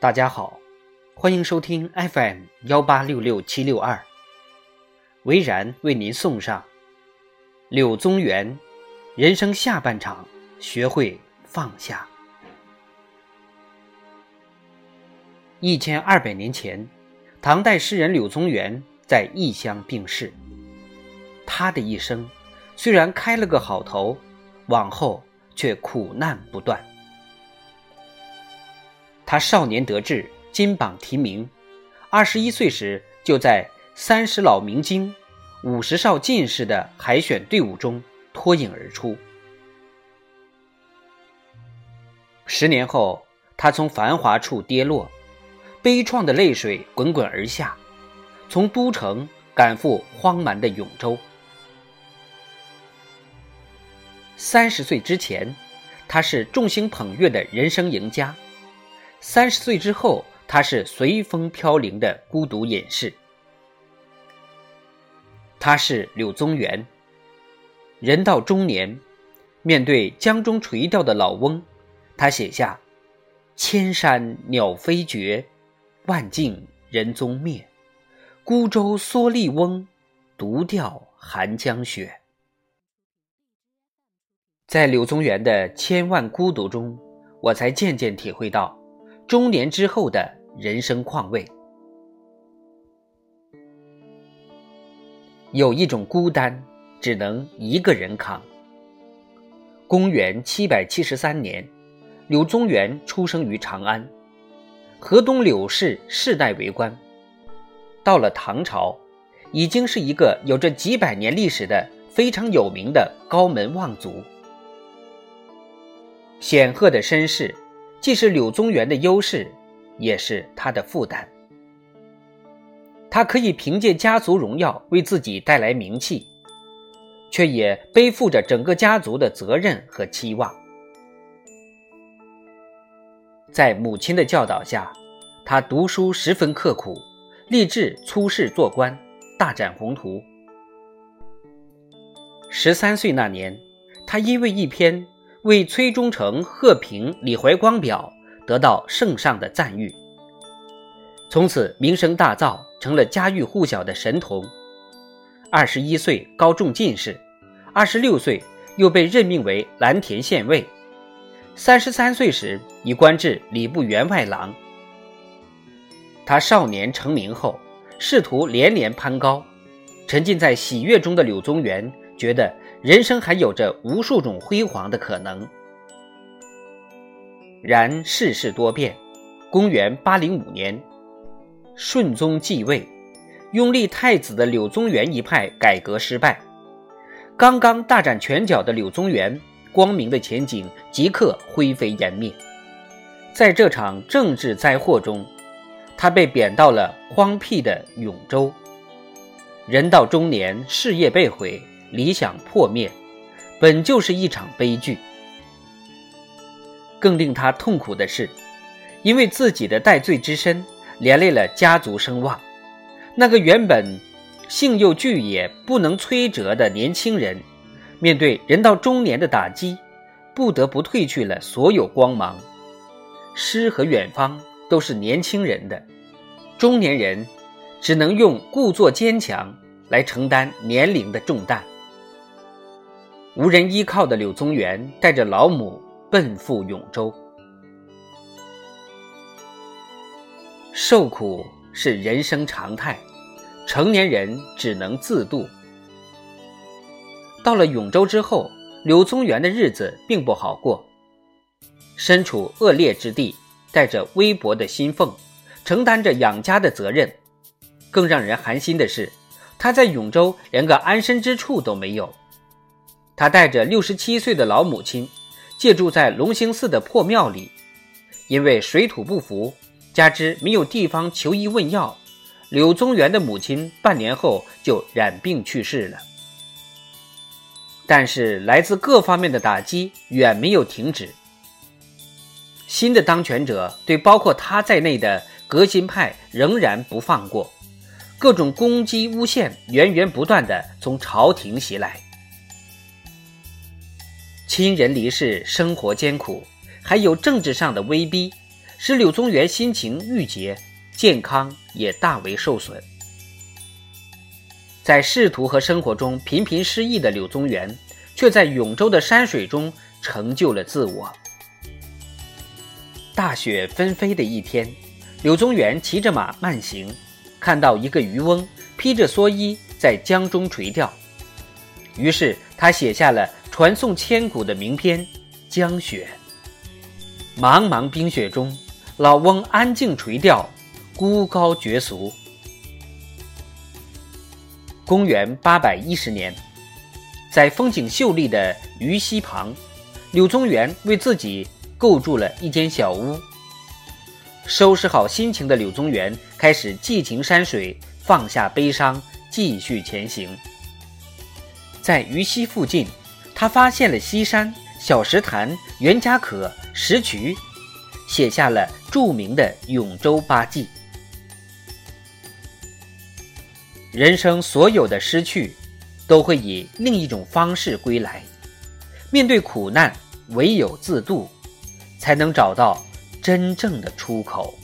大家好，欢迎收听 FM 幺八六六七六二，维然为您送上柳宗元人生下半场，学会放下。一千二百年前，唐代诗人柳宗元在异乡病逝。他的一生虽然开了个好头，往后却苦难不断。他少年得志，金榜题名，二十一岁时就在三十老明经、五十少进士的海选队伍中脱颖而出。十年后，他从繁华处跌落，悲怆的泪水滚滚而下，从都城赶赴荒蛮的永州。三十岁之前，他是众星捧月的人生赢家。三十岁之后，他是随风飘零的孤独隐士。他是柳宗元。人到中年，面对江中垂钓的老翁，他写下：“千山鸟飞绝，万径人踪灭。孤舟蓑笠翁，独钓寒江雪。”在柳宗元的千万孤独中，我才渐渐体会到。中年之后的人生况味，有一种孤单，只能一个人扛。公元七百七十三年，柳宗元出生于长安，河东柳氏世代为官。到了唐朝，已经是一个有着几百年历史的非常有名的高门望族，显赫的身世。既是柳宗元的优势，也是他的负担。他可以凭借家族荣耀为自己带来名气，却也背负着整个家族的责任和期望。在母亲的教导下，他读书十分刻苦，立志出仕做官，大展宏图。十三岁那年，他因为一篇。为崔忠诚、贺平、李怀光表得到圣上的赞誉，从此名声大噪，成了家喻户晓的神童。二十一岁高中进士，二十六岁又被任命为蓝田县尉，三十三岁时已官至礼部员外郎。他少年成名后，仕途连连攀高，沉浸在喜悦中的柳宗元觉得。人生还有着无数种辉煌的可能，然世事多变。公元八零五年，顺宗继位，拥立太子的柳宗元一派改革失败。刚刚大展拳脚的柳宗元，光明的前景即刻灰飞烟灭。在这场政治灾祸中，他被贬到了荒僻的永州。人到中年，事业被毁。理想破灭，本就是一场悲剧。更令他痛苦的是，因为自己的戴罪之身，连累了家族声望。那个原本性又巨也不能摧折的年轻人，面对人到中年的打击，不得不褪去了所有光芒。诗和远方都是年轻人的，中年人只能用故作坚强来承担年龄的重担。无人依靠的柳宗元带着老母奔赴永州。受苦是人生常态，成年人只能自渡。到了永州之后，柳宗元的日子并不好过。身处恶劣之地，带着微薄的薪俸，承担着养家的责任。更让人寒心的是，他在永州连个安身之处都没有。他带着六十七岁的老母亲，借住在龙兴寺的破庙里，因为水土不服，加之没有地方求医问药，柳宗元的母亲半年后就染病去世了。但是来自各方面的打击远没有停止，新的当权者对包括他在内的革新派仍然不放过，各种攻击诬陷源源不断的从朝廷袭来。亲人离世，生活艰苦，还有政治上的威逼，使柳宗元心情郁结，健康也大为受损。在仕途和生活中频频失意的柳宗元，却在永州的山水中成就了自我。大雪纷飞的一天，柳宗元骑着马慢行，看到一个渔翁披着蓑衣在江中垂钓，于是他写下了传颂千古的名篇《江雪》。茫茫冰雪中，老翁安静垂钓，孤高绝俗。公元八百一十年，在风景秀丽的鱼溪旁，柳宗元为自己。构筑了一间小屋，收拾好心情的柳宗元开始寄情山水，放下悲伤，继续前行。在鱼溪附近，他发现了西山、小石潭、袁家可、石渠，写下了著名的《永州八记》。人生所有的失去，都会以另一种方式归来。面对苦难，唯有自渡。才能找到真正的出口。